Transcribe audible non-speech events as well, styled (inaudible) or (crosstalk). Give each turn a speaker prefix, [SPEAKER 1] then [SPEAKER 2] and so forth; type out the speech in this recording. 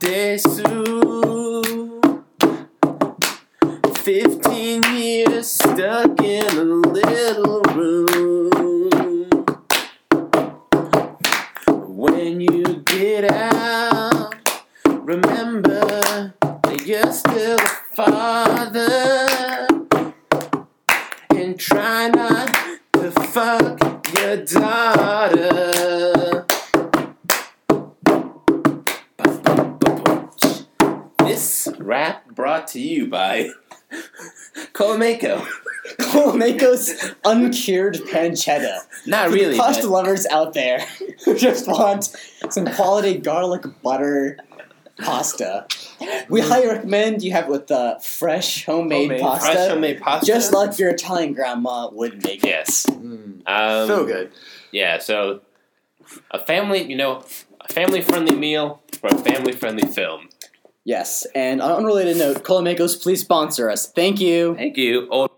[SPEAKER 1] Jesus. Fifteen years stuck in a little room. When you get out, remember that you're still a father. And try not to fuck your daughter. This rap brought to you by (laughs) Colameco.
[SPEAKER 2] Mako's uncured pancetta.
[SPEAKER 1] Not
[SPEAKER 2] For the
[SPEAKER 1] really.
[SPEAKER 2] pasta
[SPEAKER 1] but-
[SPEAKER 2] lovers out there (laughs) who just want some quality garlic butter pasta. We highly recommend you have it with the fresh homemade,
[SPEAKER 3] Homemade,
[SPEAKER 2] pasta,
[SPEAKER 1] Fresh homemade pasta.
[SPEAKER 2] just like your Italian grandma would make it.
[SPEAKER 1] yes.
[SPEAKER 3] Mm.
[SPEAKER 1] Um,
[SPEAKER 3] so good.
[SPEAKER 1] Yeah. So a family, you know, a family-friendly meal for a family-friendly film.
[SPEAKER 2] Yes, and on an unrelated note, Colameco's, please sponsor us. Thank you.
[SPEAKER 1] Thank you. Old